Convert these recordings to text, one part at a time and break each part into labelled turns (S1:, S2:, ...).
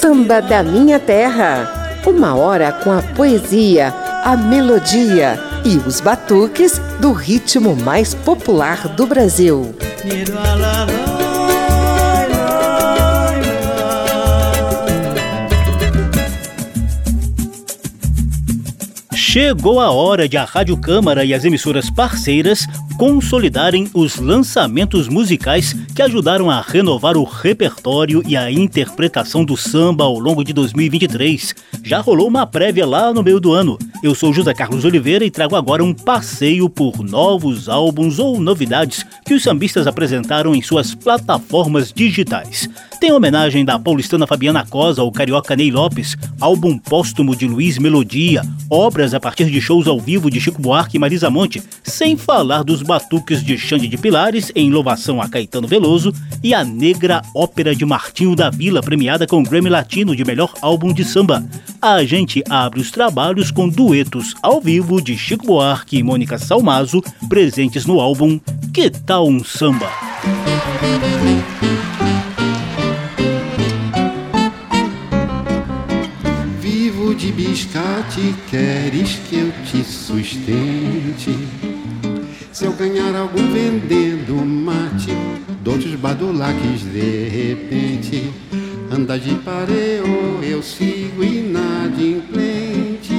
S1: Samba da Minha Terra. Uma hora com a poesia, a melodia e os batuques do ritmo mais popular do Brasil.
S2: Chegou a hora de a Rádio Câmara e as emissoras parceiras consolidarem os lançamentos musicais que ajudaram a renovar o repertório e a interpretação do samba ao longo de 2023. Já rolou uma prévia lá no meio do ano. Eu sou José Carlos Oliveira e trago agora um passeio por novos álbuns ou novidades que os sambistas apresentaram em suas plataformas digitais. Tem homenagem da paulistana Fabiana Cosa ao carioca Ney Lopes, álbum póstumo de Luiz Melodia, obras a partir de shows ao vivo de Chico Buarque e Marisa Monte, sem falar dos batuques de Xande de Pilares em louvação a Caetano Veloso e a negra ópera de Martinho da Vila premiada com o Grammy Latino de melhor álbum de samba. A gente abre os trabalhos com duetos ao vivo de Chico Buarque e Mônica Salmazo, presentes no álbum Que Tal um Samba?
S3: de biscate queres que eu te sustente? Se eu ganhar algum vendendo mate, dou-te badulaques de repente. Anda de pareo, eu sigo inadimplente.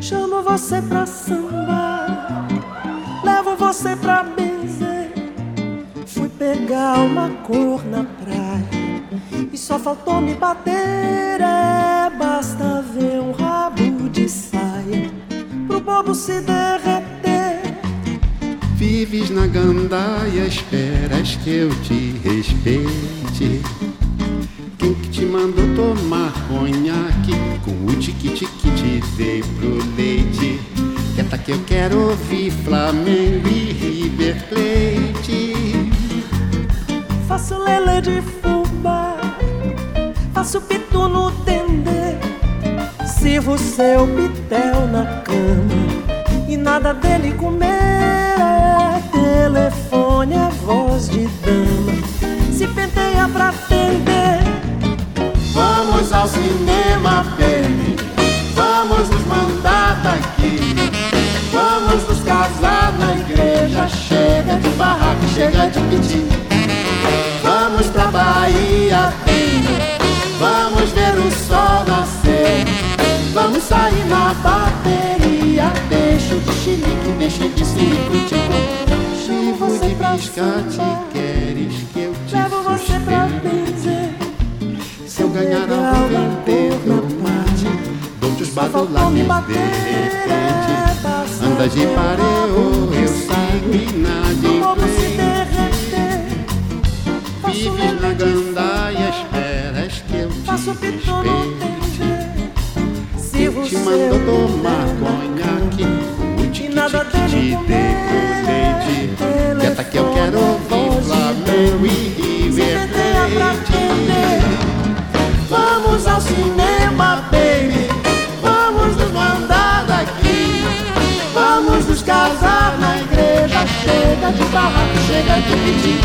S4: Chamo você pra samba, levo você pra benzer. Fui pegar uma cor na praia e só faltou me bater. É, basta ver um rabo de saia pro bobo se derreter.
S3: Vives na gandaia, esperas que eu te respeite. Quem que te mandou tomar conhaque com o tique-tique te dei pro leite? Quieta que eu quero ouvir Flamengo e River Plate.
S4: Faço lele de fubá faço pitu no tender, sirvo seu pitel na cama e nada dele comer. Telefone, é voz de dama, se penteia pra atender.
S3: Vamos ao cinema, baby, vamos nos mandar daqui. Vamos nos casar na igreja, chega de barraco, chega de pedir. Vamos pra Bahia, baby. Vamos ver o sol nascer. Vamos sair na bateria. Deixa de xilique, deixa de. Chivo de biscate, queres que eu te
S4: Levo você pra.
S3: Se eu ganhar algum inteiro mate, dou-te os badulaques de repente. Anda de pareo, eu sigo inadimplente. Vives na gandaia, esperas que eu te
S4: tender. Sirvo
S3: te mandou tomar conhaque, o tique te dei que eu quero ouvir Flamengo e River Plate.
S4: Vamos ao cinema, baby. Vamos nos mandar daqui. Vamos nos casar na igreja. Chega de barraco, chega de pedir.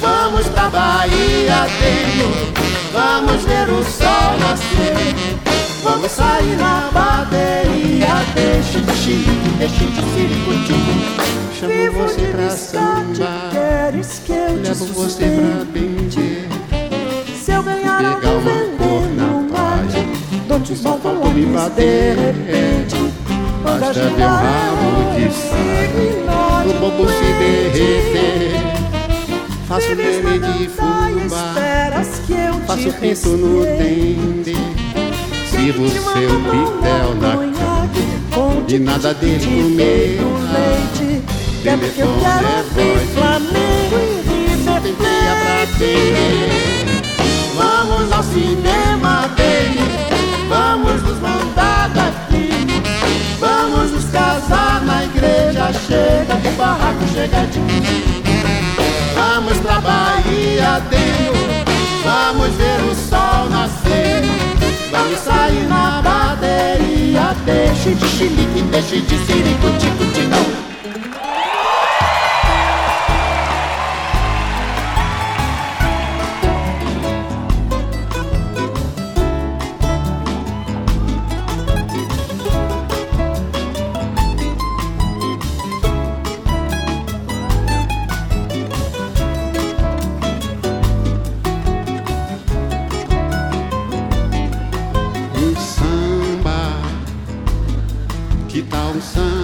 S3: Vamos pra Bahia, tenho. Vamos ver o sol nascer.
S4: Vamos sair na bateria. Deixe de xilique, deixe de circuito.
S3: Chamo você pra samba.
S4: queres que eu te
S3: Levo você pra bendir.
S4: Se eu ganhar
S3: Pegar uma cor na
S4: mate, dou-te
S3: Só faltou me
S4: badulaques de
S3: bater.
S4: repente.
S3: Basta ver um rabo de saia. O bobo se derreter. Faço meme de
S4: eu
S3: Faço
S4: te
S3: pinto no dente. Sirvo seu pitel na cama. E nada dele comer.
S4: É
S3: Telefone
S4: quero
S3: é
S4: ouvir
S3: voz.
S4: Flamengo e River
S3: pra ter. Vamos ao cinema, baby. Vamos nos mandar daqui. Vamos nos casar na igreja. Chega de barraco, chega de pedir. Vamos pra Bahia, tenho. Vamos ver o sol nascer. Vamos sair na bateria. Deixe de xilique, deixe de sirico, tico, ticão.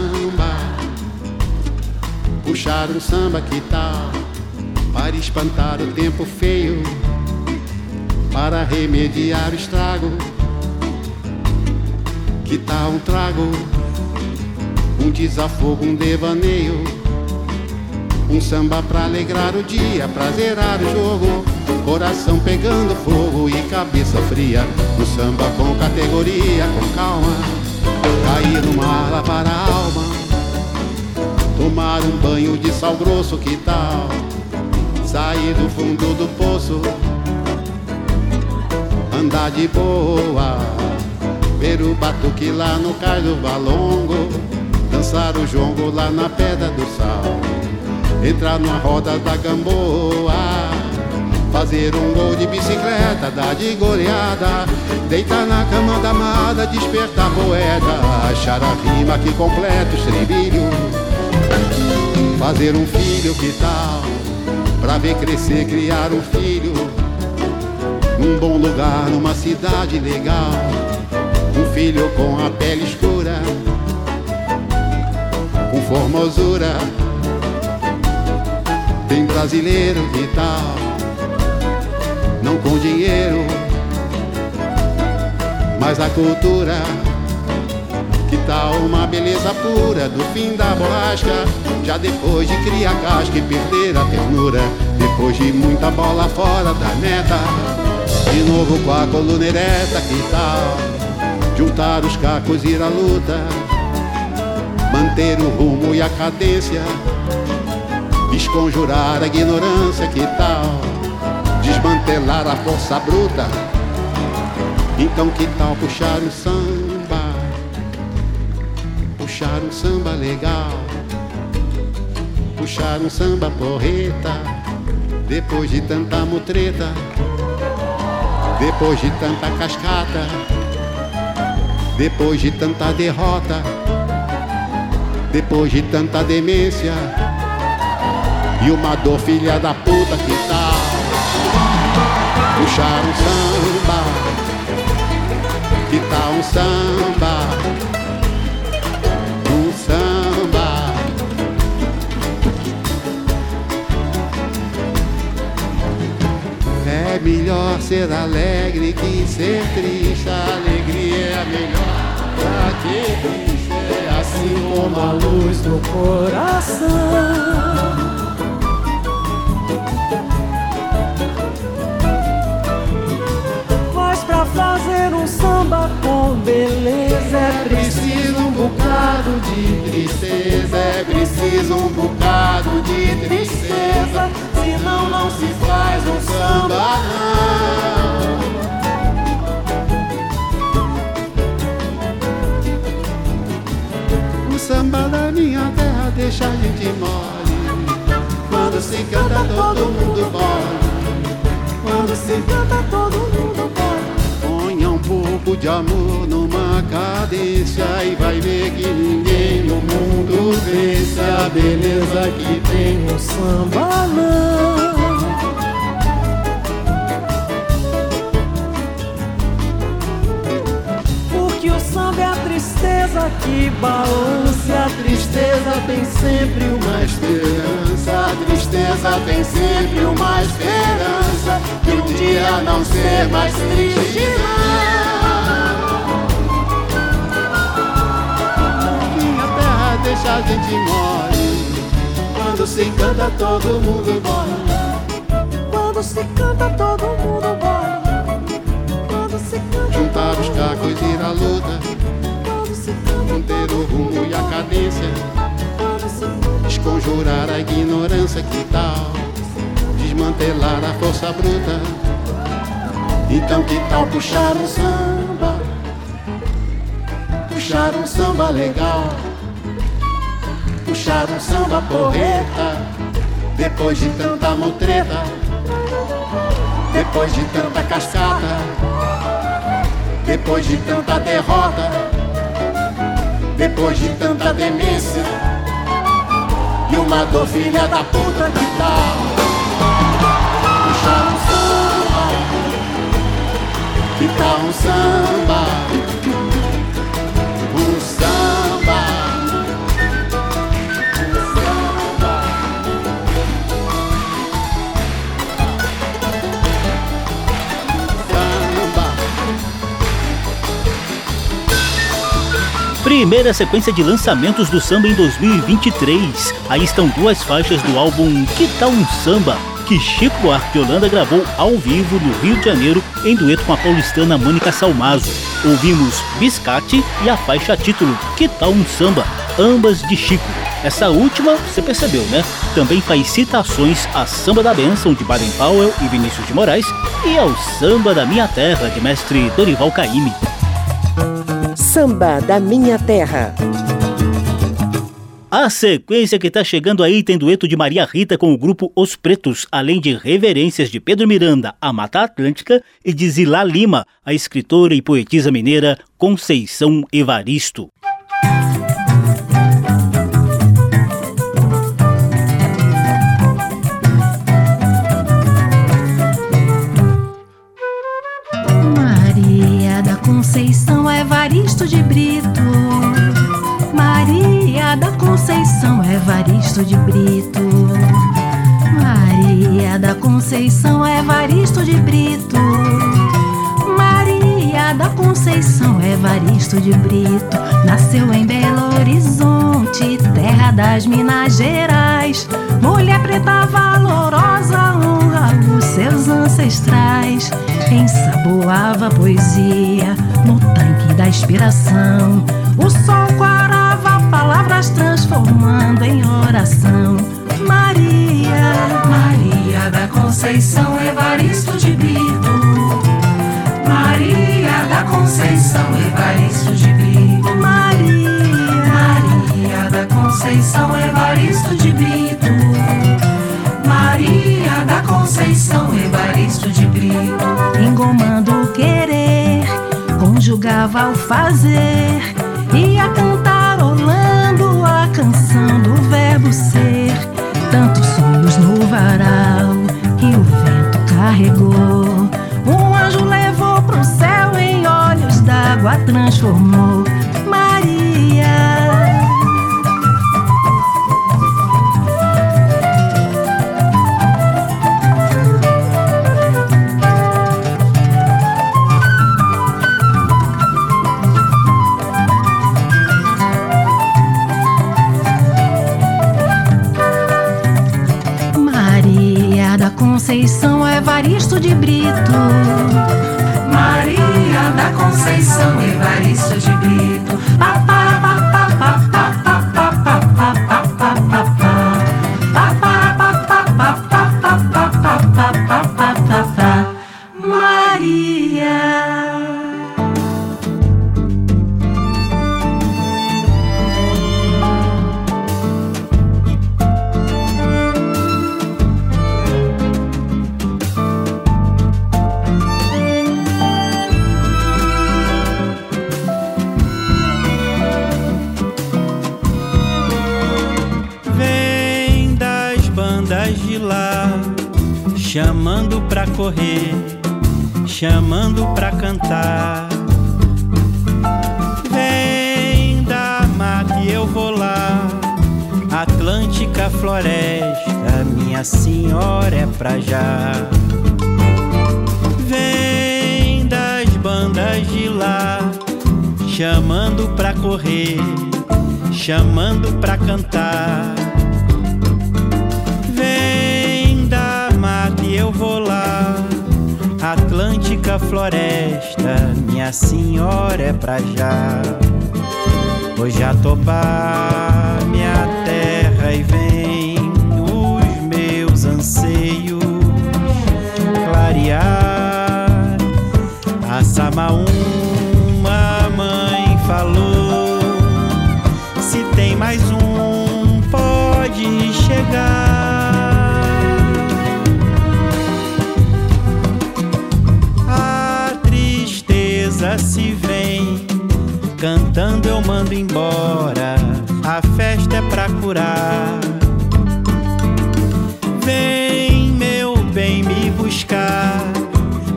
S3: samba, puxar um samba que tal, para espantar o tempo feio, para remediar o estrago. Que tal um trago, um desafogo, um devaneio, um samba pra alegrar o dia, pra zerar o jogo. Coração pegando fogo e cabeça fria, um samba com categoria, com calma cair numa lavar a alma, tomar um banho de sal grosso, que tal? Sair do fundo do poço, andar de boa, ver o batuque lá no cais do balongo, dançar o jongo lá na pedra do sal, entrar numa roda da gamboa, fazer um gol de bicicleta, dar de goleada, deitar na cama da amada, despertar poeta, achar a rima que completa o estribilho, fazer um filho, que tal? Pra ver crescer, criar um filho. Num bom lugar, numa cidade legal. Um filho com a pele escura Com formosura. Tem brasileiro que tal Não com dinheiro Mas a cultura que tal uma beleza pura do fim da borrasca? Já depois de criar casca e perder a ternura, depois de muita bola fora da meta, de novo com a coluna ereta, que tal juntar os cacos e ir à luta, manter o rumo e a cadência, desconjurar a ignorância, que tal desmantelar a força bruta? Então que tal puxar o samba? puxar um samba legal, puxar um samba porreta, depois de tanta mutreta, depois de tanta cascata, depois de tanta derrota, depois de tanta demência, e uma dor filha da puta que tal, puxar um samba, que tal um samba? É melhor ser alegre que ser triste. A alegria é a melhor pra triste. É assim como a luz do coração.
S4: Um samba com beleza é preciso um bocado de tristeza. É preciso um bocado de tristeza. Senão não se faz um samba
S3: não. O samba da minha terra deixa a gente mole. Quando se canta todo mundo mole.
S4: Quando se canta todo
S3: de amor numa cadência e vai ver que ninguém no mundo vence a beleza que tem
S4: no samba não. Porque o samba é a tristeza que balança, a tristeza tem sempre uma esperança, a tristeza tem sempre uma esperança de um dia não ser mais triste
S3: Minha a gente mole. Quando se canta todo mundo morre.
S4: Quando se canta todo mundo morre. Quando se canta
S3: Juntar os cacos e ir à luta.
S4: Quando se canta
S3: Manter o rumo e a cadência.
S4: Quando se canta
S3: Desconjurar a ignorância, que tal? Desmantelar a força bruta. Então que tal puxar um samba? Puxar um samba legal. Puxar um samba porreta. Depois de tanta mutreta. Depois de tanta cascata. Depois de tanta derrota. Depois de tanta demência. E uma dor filha da puta que tal Puxar um samba Que tal samba Um samba
S2: primeira sequência de lançamentos do samba em 2023. Aí estão duas faixas do álbum Que Tal um Samba, que Chico Buarque de Holanda gravou ao vivo no Rio de Janeiro em dueto com a paulistana Mônica Salmazo. Ouvimos Biscate e a faixa título Que Tal um Samba, ambas de Chico. Essa última, você percebeu, né? Também faz citações a Samba da Benção de Baden Powell e Vinícius de Moraes e ao Samba da Minha Terra de mestre Dorival Caymmi.
S1: Samba da Minha Terra.
S2: A sequência que está chegando aí tem dueto de Maria Rita com o grupo Os Pretos, além de reverências de Pedro Miranda, a Mata Atlântica, e de Zilá Lima, a escritora e poetisa mineira Conceição Evaristo.
S5: Conceição Evaristo de Brito da Conceição Evaristo de Brito. Maria da Conceição Evaristo de Brito. Maria da Conceição Evaristo de Brito. Nasceu em Belo Horizonte, terra das Minas Gerais. Mulher preta valorosa, honra os seus ancestrais. Ensaboava poesia no tanque da inspiração. O sol palavras transformando em oração. Maria, Maria da Conceição Evaristo de Brito. Maria da Conceição Evaristo de Brito. Maria, Maria da Conceição Evaristo de Brito. Maria da Conceição Evaristo de Brito. Engomando o querer, conjugava o fazer e a cantar
S6: 那触摸 Atlântica Floresta, minha senhora é pra já. Hoje a topar minha terra e vem os meus anseios clarear. A Samaúma mãe falou: se tem mais um, pode chegar. Mando embora. A festa é pra curar. Vem, meu bem, me buscar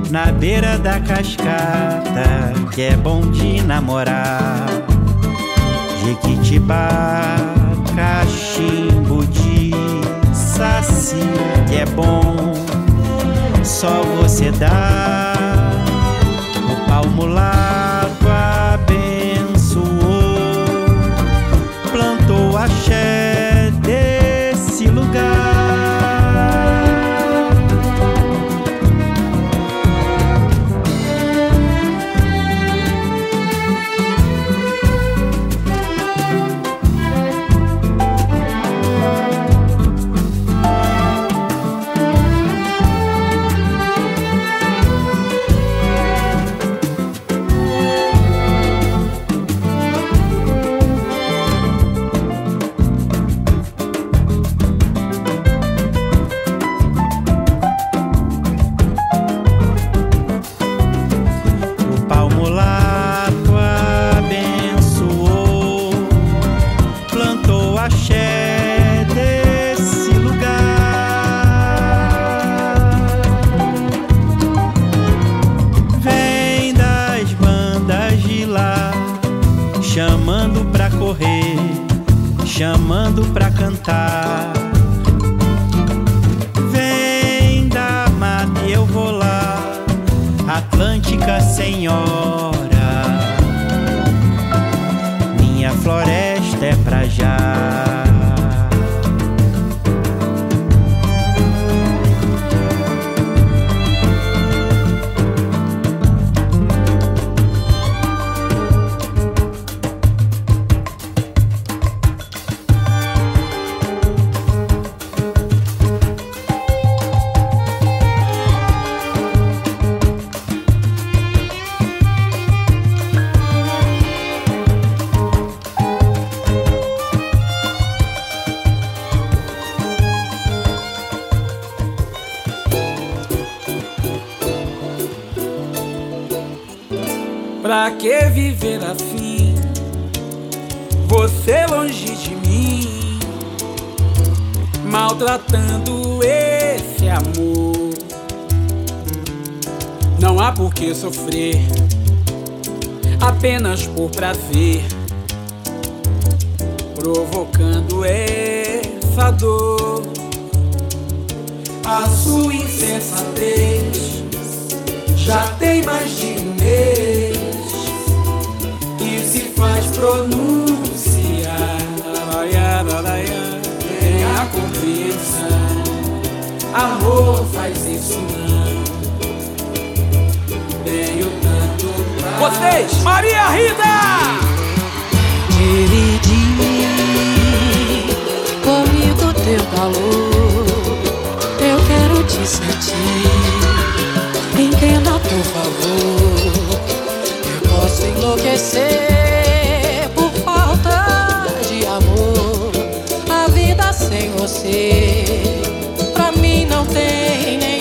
S6: na beira da cascata, que é bom de namorar. Jequitibá, cachimbo de saci, que é bom, só você dá ao mulato abençoou
S7: axé. pronuncia Tenha compreensão Amor faz isso não Tenho tanto pra Vocês, Maria Rita!
S8: Dividi comigo teu calor Eu quero te sentir Entenda por favor. Eu posso enlouquecer você. Pra mim não tem
S7: nem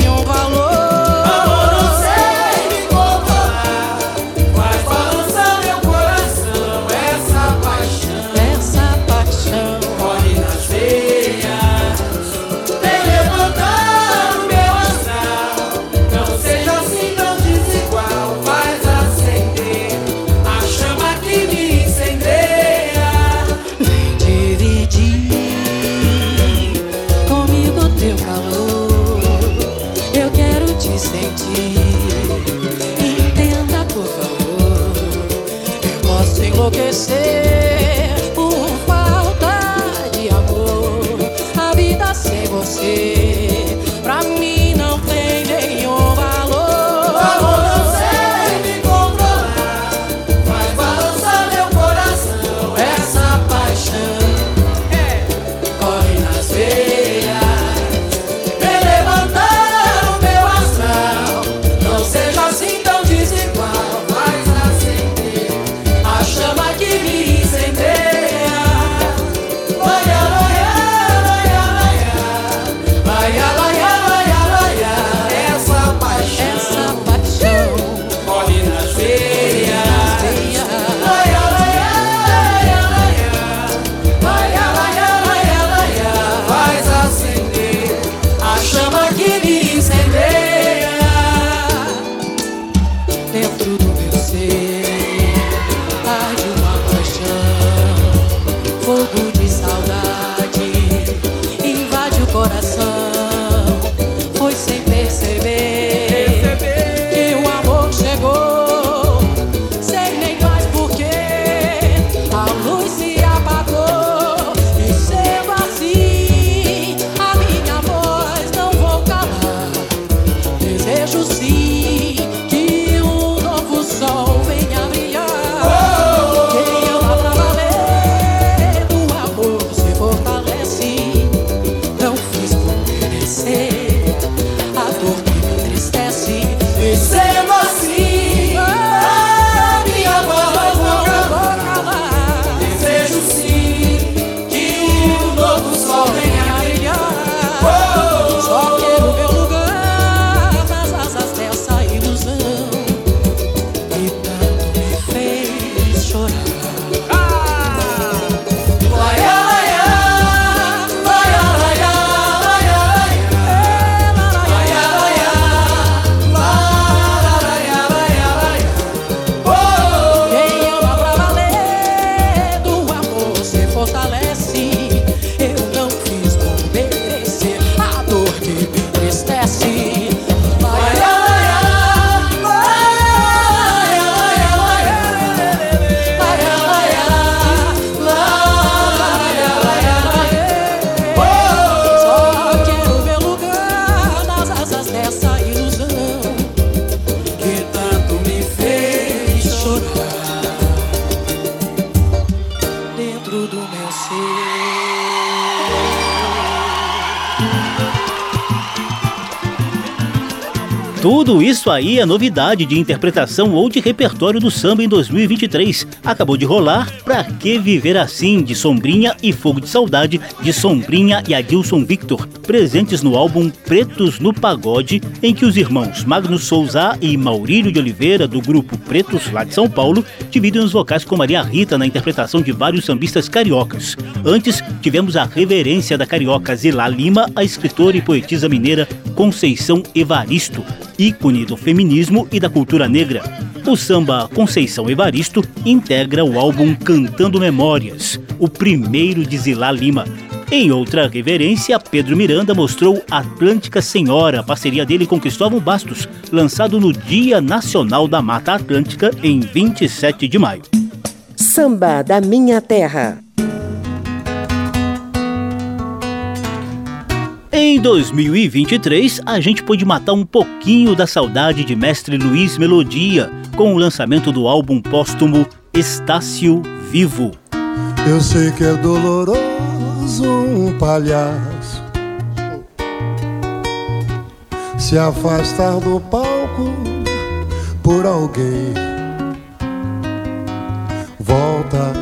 S2: Tudo isso aí é novidade de interpretação ou de repertório do samba em 2023. Acabou de rolar Pra Que Viver Assim, de Sombrinha e Fogo de Saudade, de Sombrinha e Adilson Victor, presentes no álbum Pretos no Pagode, em que os irmãos Magnus Souza e Maurílio de Oliveira, do grupo Pretos, lá de São Paulo, dividem os vocais com Maria Rita na interpretação de vários sambistas cariocas. Antes, tivemos a reverência da carioca Zilá Lima, a escritora e poetisa mineira Conceição Evaristo, ícone do feminismo e da cultura negra. O samba Conceição Evaristo integra o álbum Cantando Memórias, o primeiro de Zilá Lima. Em outra reverência, Pedro Miranda mostrou Atlântica Senhora, parceria dele com Cristóvão Bastos, lançado no Dia Nacional da Mata Atlântica em 27 de maio.
S1: Samba da Minha Terra.
S2: Em 2023, a gente pôde matar um pouquinho da saudade de Mestre Luiz Melodia com o lançamento do álbum póstumo Estácio Vivo.
S9: Eu sei que é doloroso um palhaço se afastar do palco por alguém. Volta,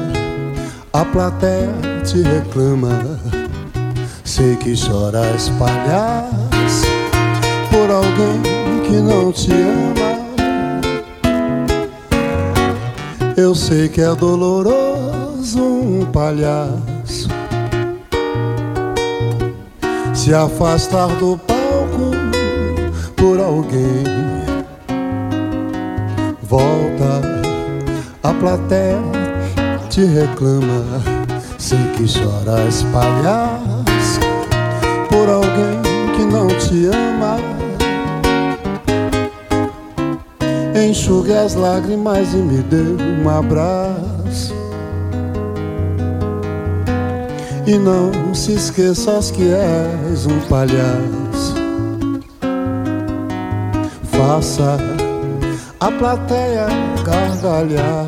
S9: a plateia te reclama Sei que choras palhaço por alguém que não te ama. Eu sei que é doloroso um palhaço se afastar do palco por alguém. Volta, a plateia te reclama. Sei que choras palhaço alguém que não te ama. Enxugue as lágrimas e me dê um abraço. E não se esqueças que és um palhaço. Faça a plateia gargalhar.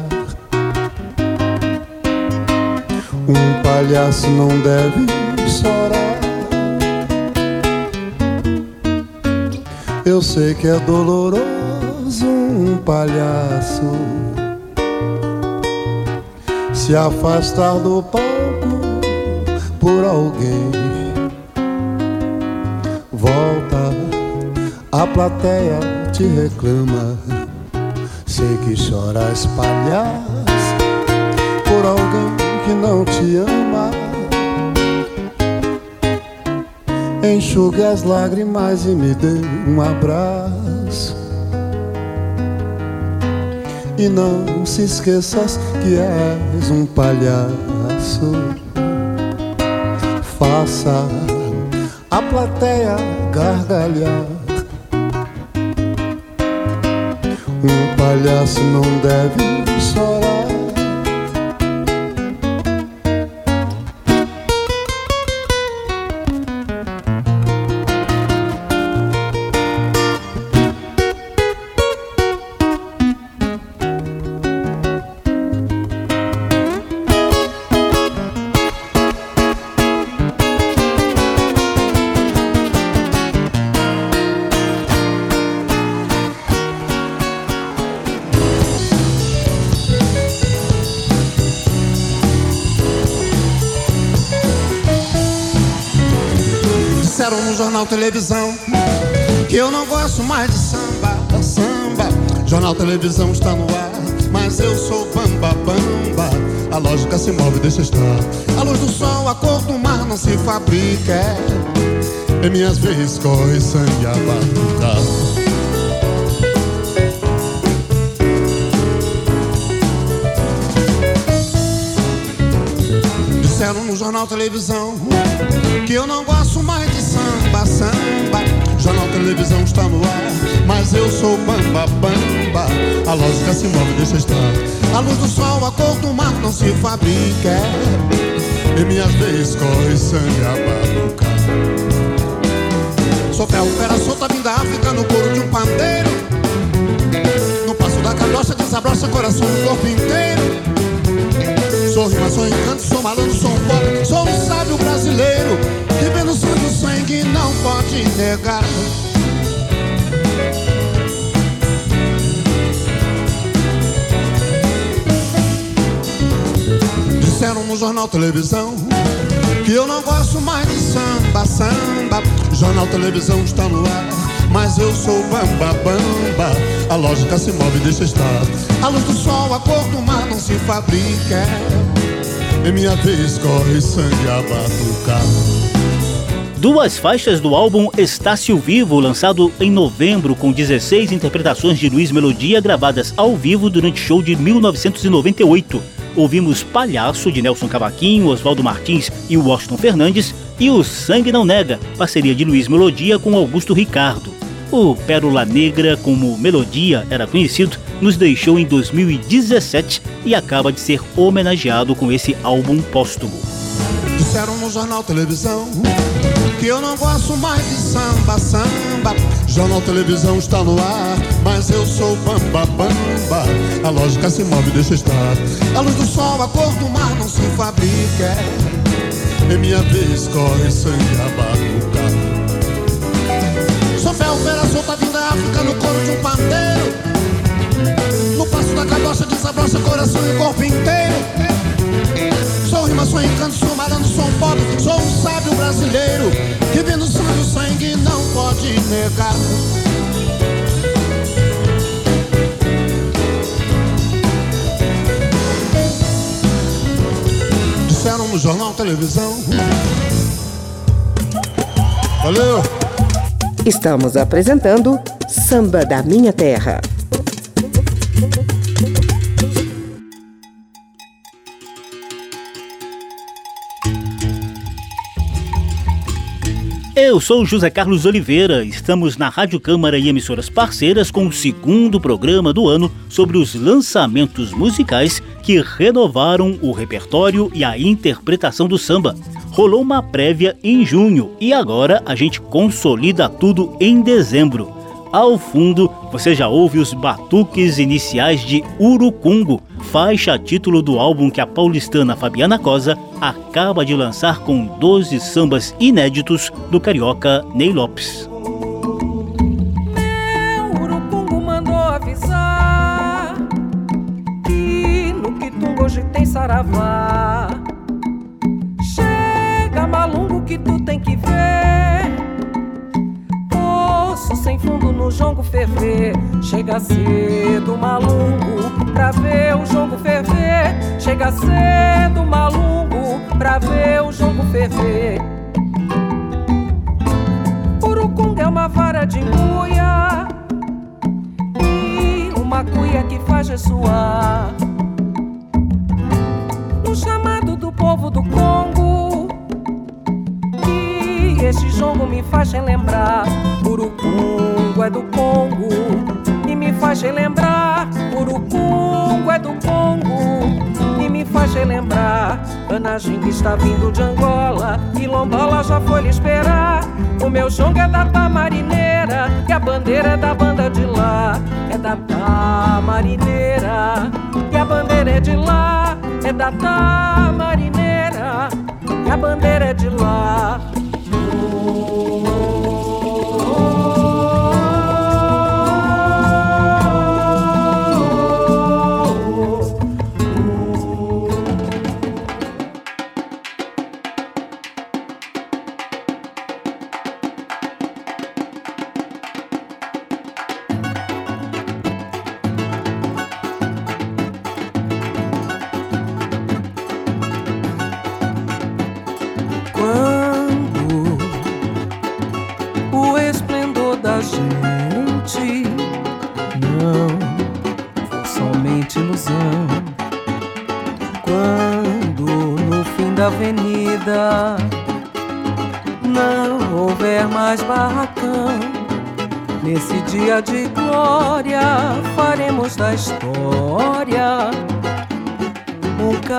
S9: Um palhaço não deve chorar. Eu sei que é doloroso um palhaço se afastar do palco por alguém. Volta, a plateia te reclama. Sei que choras palhaço por alguém que não te ama. Enxugue as lágrimas e me dê um abraço. E não se esqueças que és um palhaço. Faça a plateia gargalhar. Um palhaço não deve chorar. Jornal televisão está no ar, mas eu sou bamba bamba. A lógica se move, deixa estar. A luz do sol, a cor do mar não se fabrica. Em minhas veias corre sangue a batucar. Disseram no jornal televisão que eu não gosto mais de samba, samba. Jornal televisão está no ar, mas eu sou bamba, bamba. A lógica se move, deixa estar. A luz do sol, a cor do mar não se fabrica. Em minhas veias corre sangue a batucar. Sou ferro, fera solta, vindo da África no couro de um pandeiro. No passo da carroça desabrocha coração do corpo inteiro. Sou rima, sou encanto, sou malandro, sou um pobre, sou um sábio brasileiro que pelo sangue o sangue não pode negar.
S10: Jornal televisão que eu não gosto mais de samba, samba. Jornal televisão está no ar, mas eu sou bamba, bamba. A lógica se move, deixa estar. A luz do sol, a cor do mar não se fabrica. Em minha vez corre sangue a batucar.
S2: Duas faixas do álbum Estácio Vivo, lançado em novembro, com 16 interpretações de Luiz Melodia gravadas ao vivo durante show de 1998. Ouvimos Palhaço, de Nelson Cavaquinho, Oswaldo Martins e Washington Fernandes, e O Sangue Não Nega, parceria de Luiz Melodia com Augusto Ricardo. O Pérola Negra, como Melodia era conhecido, nos deixou em 2017 e acaba de ser homenageado com esse álbum póstumo.
S10: Disseram no jornal televisão que eu não gosto mais de samba, samba. Jornal televisão está no ar, mas eu sou bamba, bamba. A lógica se move, deixa estar. A luz do sol, a cor do mar não se fabrica. Em minha vez corre sangue a batucar. Sou felfeira solta vindo da África no couro de um pandeiro. No passo da cabocha desabrocha coração e corpo inteiro. Sou rima, sou encanto, sou malandro, sou um pobre, sou um sábio brasileiro que no sangue sangue não pode negar. Disseram no jornal, televisão. Valeu!
S1: Estamos apresentando Samba da Minha Terra.
S2: Eu sou José Carlos Oliveira, estamos na Rádio Câmara e emissoras parceiras com o segundo programa do ano sobre os lançamentos musicais que renovaram o repertório e a interpretação do samba. Rolou uma prévia em junho e agora a gente consolida tudo em dezembro. Ao fundo, você já ouve os batuques iniciais de Urucungo, faixa título do álbum que a paulistana Fabiana Cosa acaba de lançar com 12 sambas inéditos do carioca Ney Lopes.
S8: Meu no jongo ferver. Chega cedo malungo pra ver o jongo ferver. Chega cedo malungo pra ver o jongo ferver. Urucunga é uma vara de cuia e uma cuia que faz ressoar. No chamado do povo do Congo, que este jongo me faz relembrar. Urucungo é do Congo e me faz relembrar. Urucungo é do Congo e me faz relembrar. Ana Ginga está vindo de Angola e Lombola já foi lhe esperar. O meu jongo é da tamarineira e a bandeira é da banda de lá. É da tamarineira e a bandeira é de lá. É da tamarineira e a bandeira é de lá.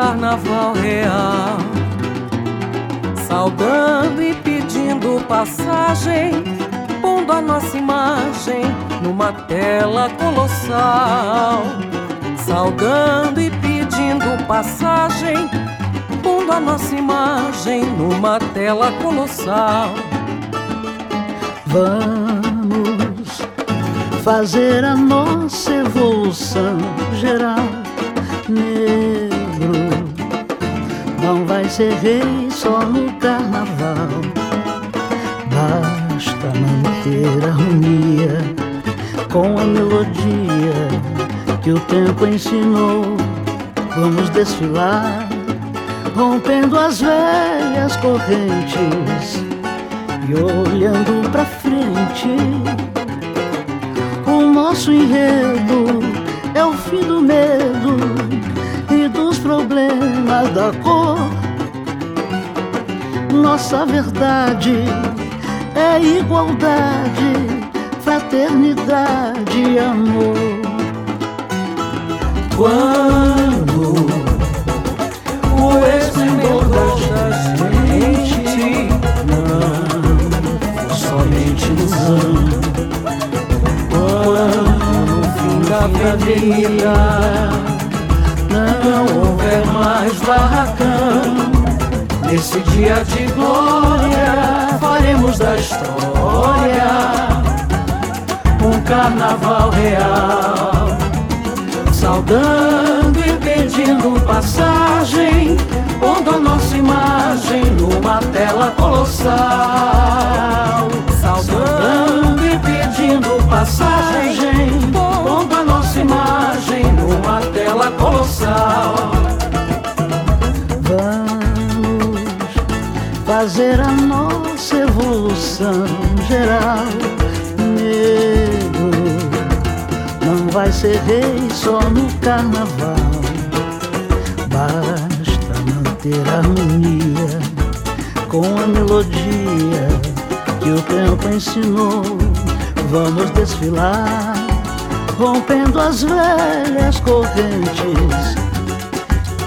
S8: Carnaval real saudando e pedindo passagem, pondo a nossa imagem numa tela colossal. Saudando e pedindo passagem, pondo a nossa imagem numa tela colossal.
S11: Vamos fazer a nossa evolução geral, vai ser rei só no carnaval. Basta manter a harmonia com a melodia que o tempo ensinou. Vamos desfilar, rompendo as velhas correntes e olhando pra frente. O nosso enredo é o fim do medo e dos problemas da cor. Nossa verdade é igualdade, fraternidade e amor. Quando o esplendor da gente não somente ilusão. Quando no fim da avenida não houver mais barracão, nesse dia de glória faremos da história um carnaval real, saudando e pedindo passagem, pondo a nossa imagem numa tela colossal, saudando e pedindo passagem, pondo a nossa imagem numa tela colossal. Fazer a nossa evolução geral. Nego não vai ser rei só no carnaval. Basta manter a harmonia com a melodia que o tempo ensinou. Vamos desfilar, rompendo as velhas correntes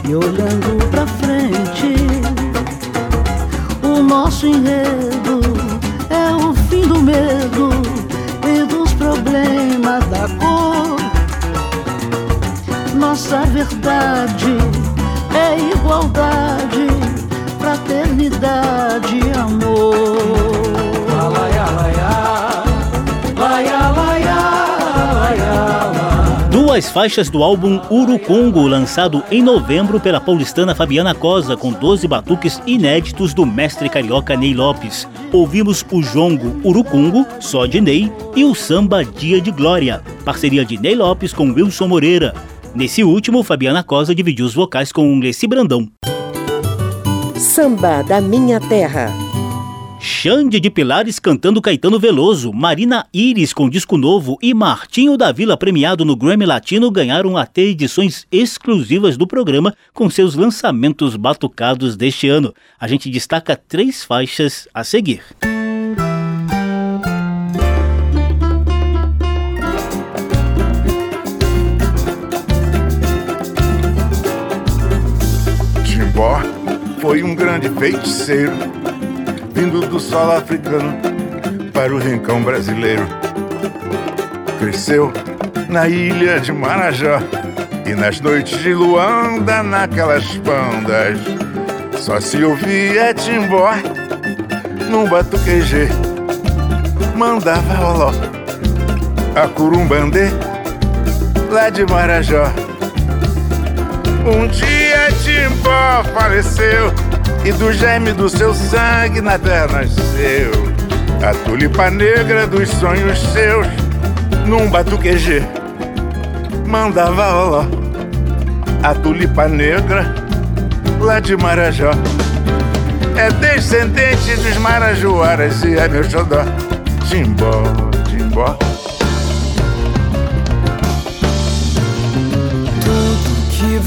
S11: e olhando pra frente. Nosso enredo é o fim do medo e dos problemas da cor. Nossa verdade é igualdade, fraternidade e amor.
S2: Duas faixas do álbum Urucongo, lançado em novembro pela paulistana Fabiana Cosa, com 12 batuques inéditos do mestre carioca Ney Lopes. Ouvimos o jongo Urucungo, só de Ney, e o samba Dia de Glória, parceria de Ney Lopes com Wilson Moreira. Nesse último, Fabiana Cosa dividiu os vocais com Leci Brandão.
S1: Samba da Minha Terra.
S2: Xande de Pilares cantando Caetano Veloso, Marina Iris com disco novo e Martinho da Vila premiado no Grammy Latino ganharam até edições exclusivas do programa com seus lançamentos batucados deste ano. A gente destaca três faixas a seguir.
S12: Timbó foi um grande feiticeiro, vindo do solo africano para o rincão brasileiro. Cresceu na ilha de Marajó e nas noites de Luanda, naquelas pandas, só se ouvia Timbó num batuquejê. Mandava roló a curumbandê lá de Marajó. Um dia Timbó faleceu e do germe do seu sangue na terra nasceu a tulipa negra dos sonhos seus num batuquejê. Mandava roló a tulipa negra lá de Marajó. É descendente dos marajoaras e é meu xodó. Timbó, timbó.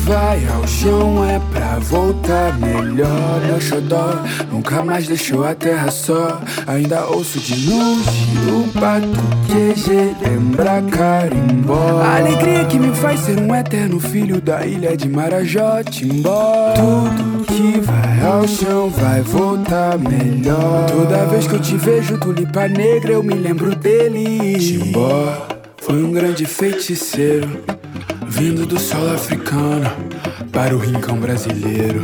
S13: Vai ao chão é pra voltar melhor. Meu xodó nunca mais deixou a terra só. Ainda ouço de longe o batuqueje, lembra carimbó. A alegria que me faz ser um eterno filho da ilha de Marajó, Timbó. Tudo que vai ao chão vai voltar melhor. Toda vez que eu te vejo, tulipa negra, eu me lembro dele. Timbó foi um grande feiticeiro. Vindo do solo africano para o rincão brasileiro.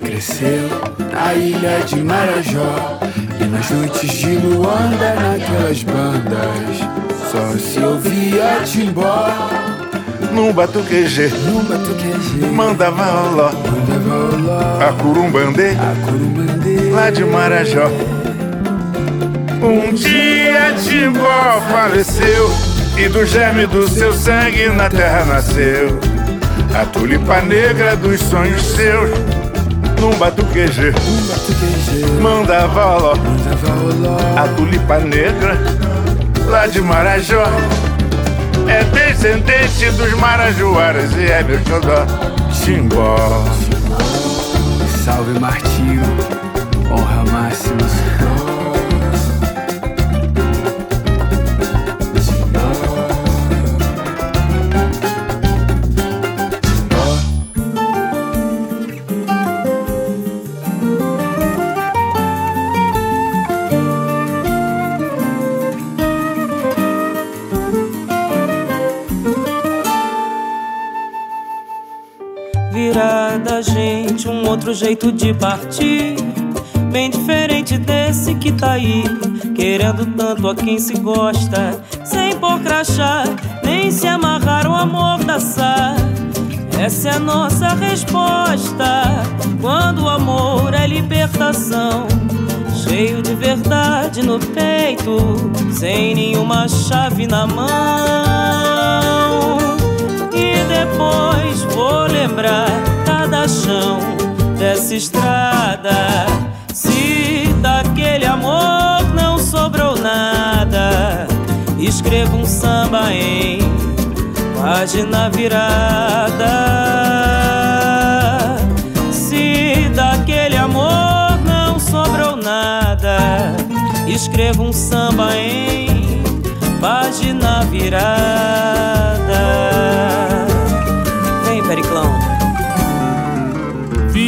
S13: Cresceu na ilha de Marajó e nas noites de Luanda, naquelas bandas, só se ouvia timbó.
S12: num batuqueje,
S13: num batuqueje,
S12: mandava oló,
S13: mandava oló,
S12: a curumbandê,
S13: a curumbandê,
S12: lá de Marajó. Um dia Timbó faleceu e do germe do seu sangue na terra nasceu a tulipa negra dos sonhos seus. Num batuqueje, mandava oló, a tulipa negra lá de Marajó. É descendente dos marajoaras e é meu xodó, Timbó.
S13: Salve Martinho, honra máxima.
S14: Um outro jeito de partir. Bem diferente desse que tá aí, querendo tanto a quem se gosta, sem pôr crachá, nem se amarrar o amor da Essa é a nossa resposta. Quando o amor é libertação, cheio de verdade no peito, sem nenhuma chave na mão. E depois vou lembrar cada chão dessa estrada. Se daquele amor não sobrou nada, escrevo um samba em página virada. Se daquele amor não sobrou nada, escrevo um samba em página virada.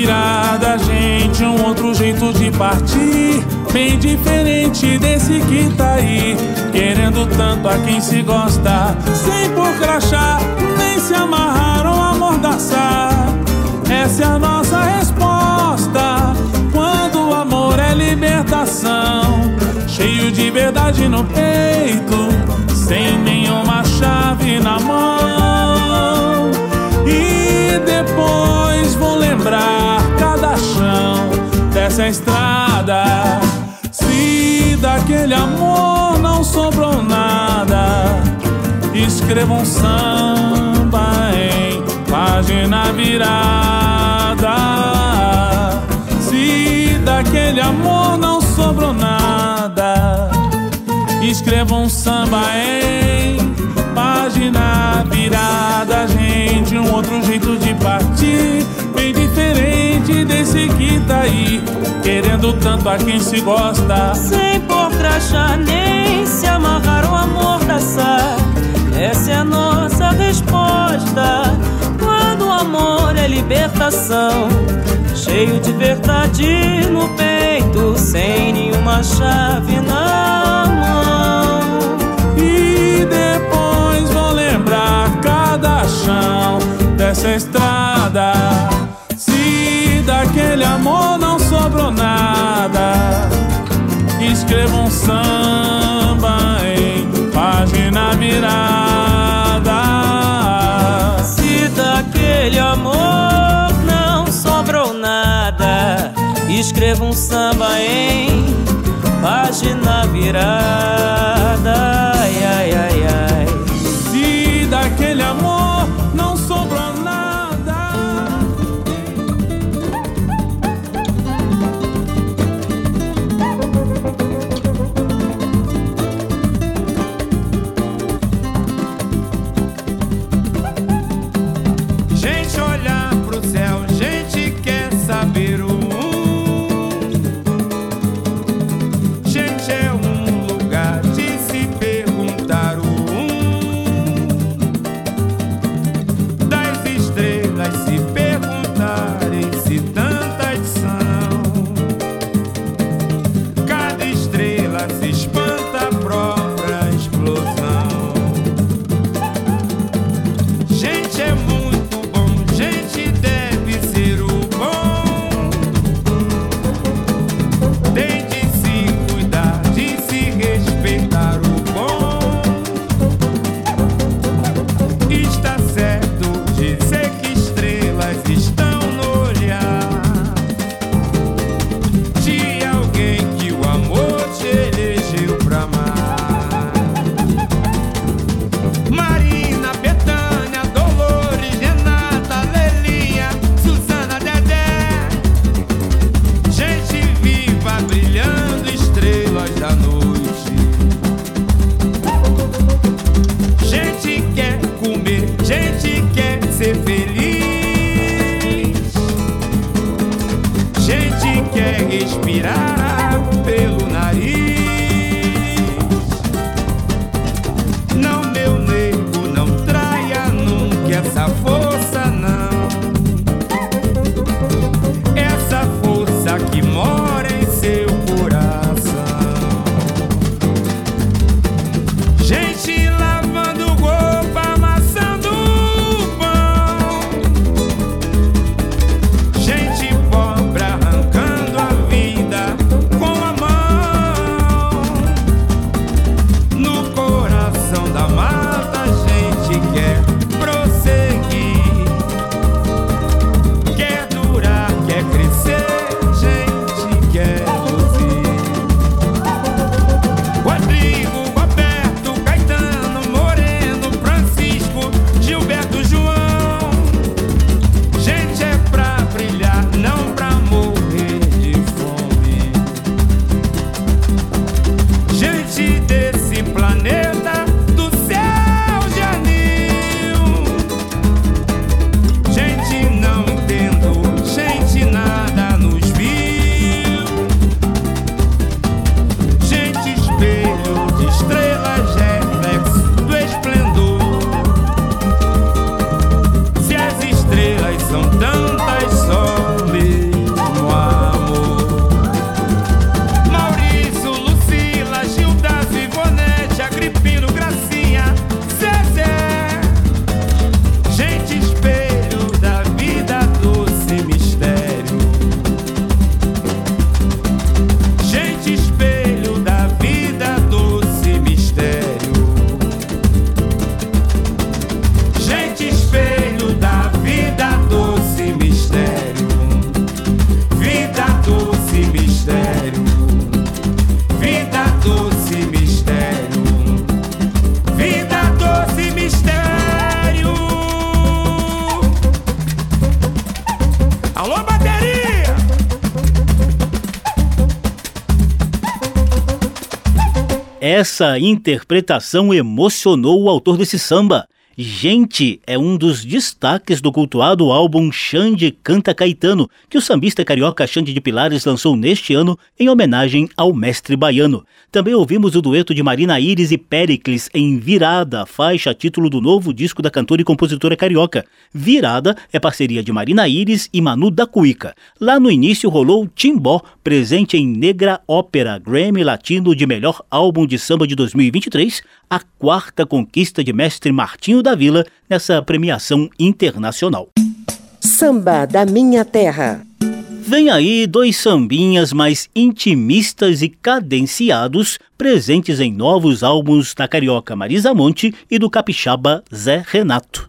S15: Virada, gente, um outro jeito de partir. Bem diferente desse que tá aí. Querendo tanto a quem se gosta. Sem por crachá, nem se amarrar ou amordaçar. Essa é a nossa resposta. Quando o amor é libertação. Cheio de verdade no peito. Sem nenhuma chave na mão. E depois vou lembrar dessa estrada. Se daquele amor não sobrou nada, escreva um samba em página virada. Se daquele amor não sobrou nada, escreva um samba em página virada, gente, um outro jeito de partir, bem diferente desse que tá aí, querendo tanto a quem se gosta.
S14: Sem por crachá, nem se amarrar o amor Sá. Essa é a nossa resposta. Quando o amor é libertação, cheio de verdade no peito, sem nenhuma chave na mão.
S15: E depois vou lembrar cada chão dessa estrada. Se daquele amor não sobrou nada, escreva um samba em página virada.
S14: Se daquele amor não sobrou nada, escreva um samba em página virada. Ai, ai, ai, ai.
S2: Essa interpretação emocionou o autor desse samba. Gente é um dos destaques do cultuado álbum Xande Canta Caetano, que o sambista carioca Xande de Pilares lançou neste ano em homenagem ao mestre baiano. Também ouvimos o dueto de Marina Iris e Pericles em Virada, faixa título do novo disco da cantora e compositora carioca. Virada é parceria de Marina Iris e Manu da Cuica. Lá no início rolou Timbó, presente em Negra Ópera, Grammy Latino de melhor álbum de samba de 2023, a quarta conquista de mestre Martinho da Vila nessa premiação internacional.
S1: Samba da Minha Terra.
S2: Vem aí dois sambinhas mais intimistas e cadenciados, presentes em novos álbuns da carioca Marisa Monte e do capixaba Zé Renato.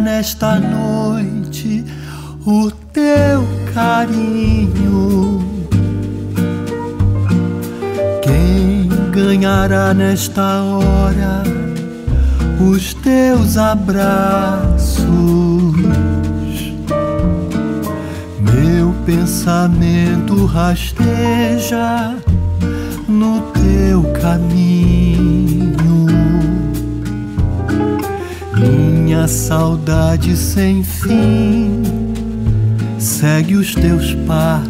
S16: Nesta noite o teu carinho? Quem ganhará nesta hora os teus abraços? Meu pensamento rasteja no teu caminho. Minha saudade sem fim segue os teus passos.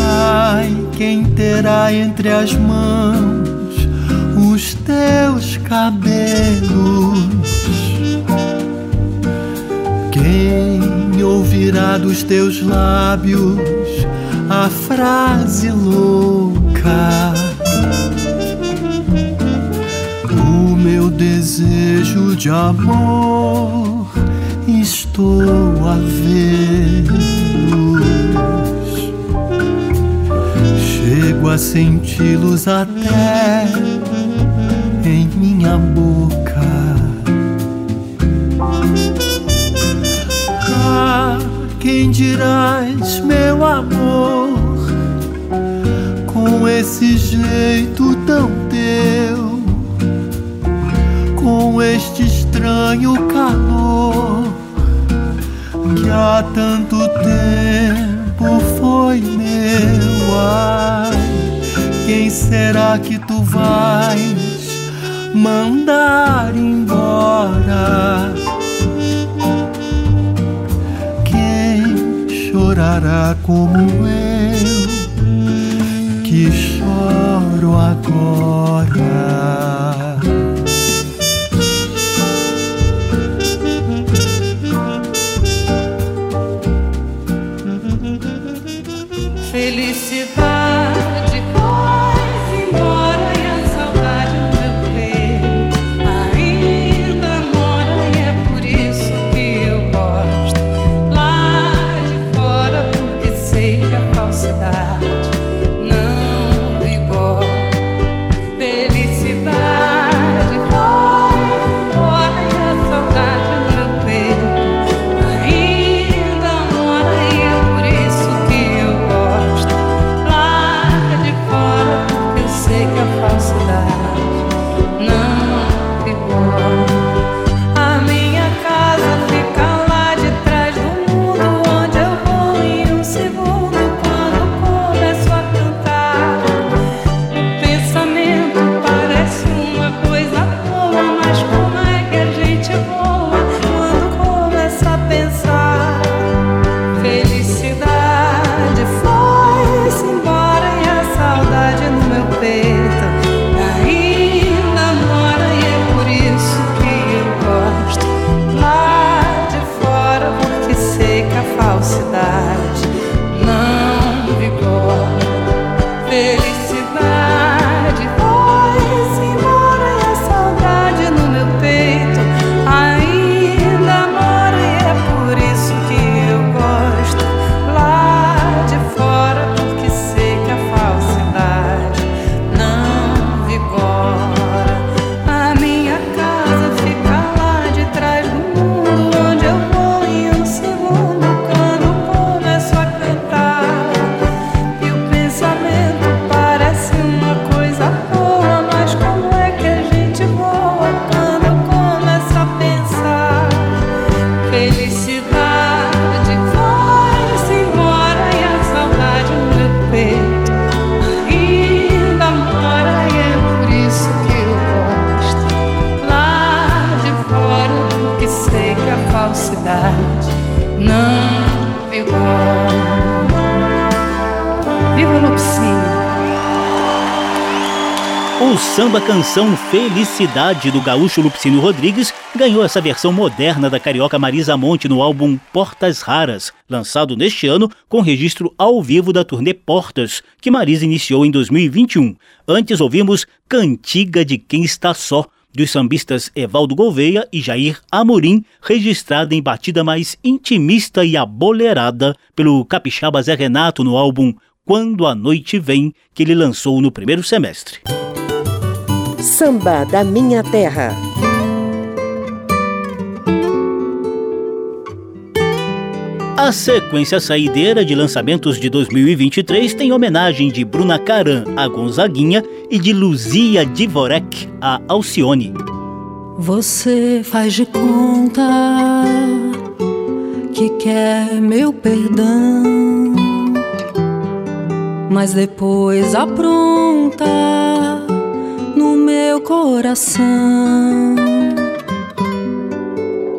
S16: Ai, quem terá entre as mãos os teus cabelos? Quem ouvirá dos teus lábios a frase louca? Meu desejo de amor estou a vê-los. Chego a senti-los até em minha boca. Ah, quem dirás, meu amor, com esse jeito tão teu? Com este estranho calor que há tanto tempo foi meu. Quem será que tu vais mandar embora? Quem chorará como eu que choro agora?
S5: Não vigora.
S17: Viva Lupicínio!
S2: O samba canção Felicidade do gaúcho Lupicínio Rodrigues ganhou essa versão moderna da carioca Marisa Monte no álbum Portas Raras, lançado neste ano com registro ao vivo da turnê Portas, que Marisa iniciou em 2021. Antes ouvimos Cantiga de Quem Está Só, dos sambistas Evaldo Gouveia e Jair Amorim, registrada em batida mais intimista e abolerada pelo capixaba Zé Renato no álbum Quando a Noite Vem, que ele lançou no primeiro semestre.
S1: Samba da Minha Terra.
S2: A sequência saideira de lançamentos de 2023 tem homenagem de Bruna Caran a Gonzaguinha e de Luzia Divorek a Alcione.
S5: Você faz de conta que quer meu perdão, mas depois apronta no meu coração.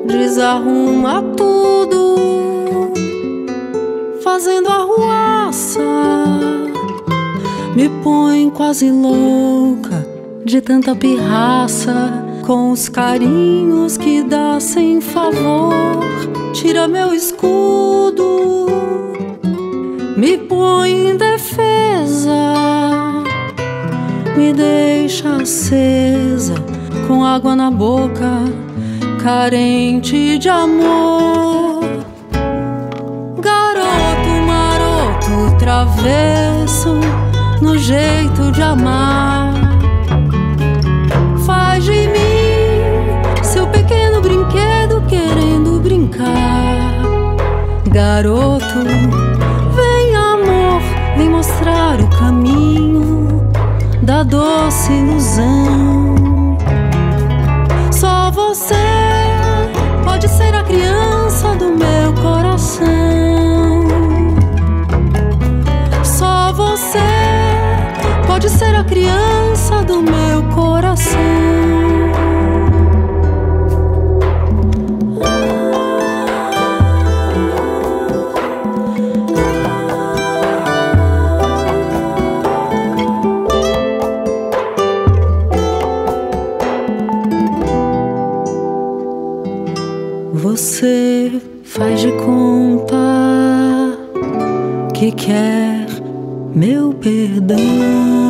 S5: Desarruma tudo, fazendo arruaça. Me põe quase louca de tanta pirraça. Com os carinhos que dá sem favor, tira meu escudo, me põe em defesa me deixa acesa, com água na boca, carente de amor. Garoto maroto, travesso no jeito de amar. Faz de mim seu pequeno brinquedo querendo brincar. Garoto, vem amor, vem mostrar o caminho da doce ilusão. Só você pode ser a criança do meu coração. Pode ser a criança do meu coração. Você faz de conta que quer meu perdão.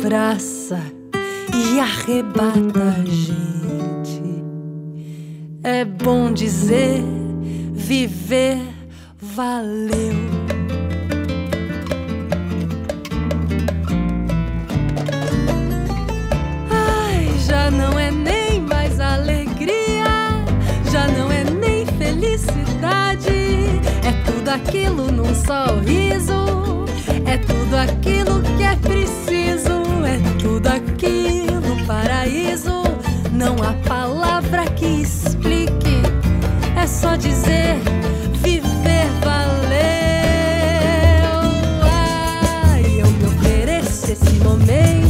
S17: Abraça e arrebata a gente. É bom dizer, viver valeu. Ai, já não é nem mais alegria, já não é nem felicidade. É tudo aquilo num sorriso, é tudo aquilo que é preciso, Palavra que explique, é só dizer viver valeu. Ai, eu me ofereço esse momento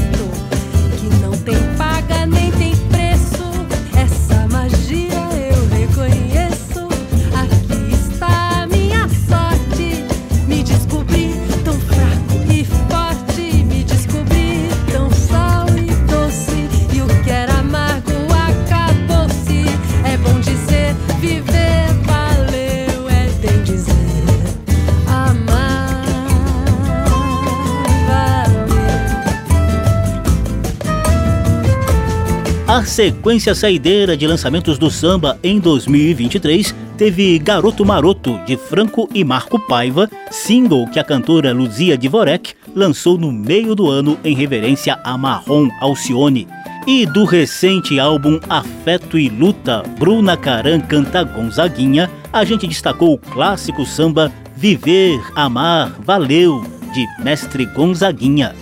S2: sequência saideira de lançamentos do samba em 2023 teve Garoto Maroto, de Franco e Marco Paiva, single que a cantora Luzia Dvorek lançou no meio do ano em reverência a Marrom Alcione. E do recente álbum Afeto e Luta, Bruna Caran canta Gonzaguinha, a gente destacou o clássico samba Viver, Amar, Valeu, de Mestre Gonzaguinha.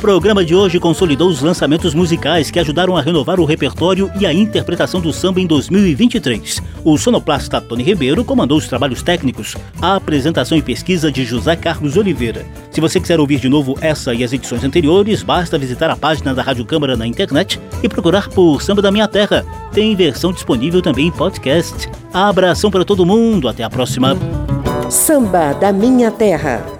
S2: Programa de hoje consolidou os lançamentos musicais que ajudaram a renovar o repertório e a interpretação do samba em 2023. O sonoplasta Tony Ribeiro comandou os trabalhos técnicos, a apresentação e pesquisa de José Carlos Oliveira. Se você quiser ouvir de novo essa e as edições anteriores, basta visitar a página da Rádio Câmara na internet e procurar por Samba da Minha Terra. Tem versão disponível também em podcast. Abração para todo mundo, até a próxima.
S1: Samba da Minha Terra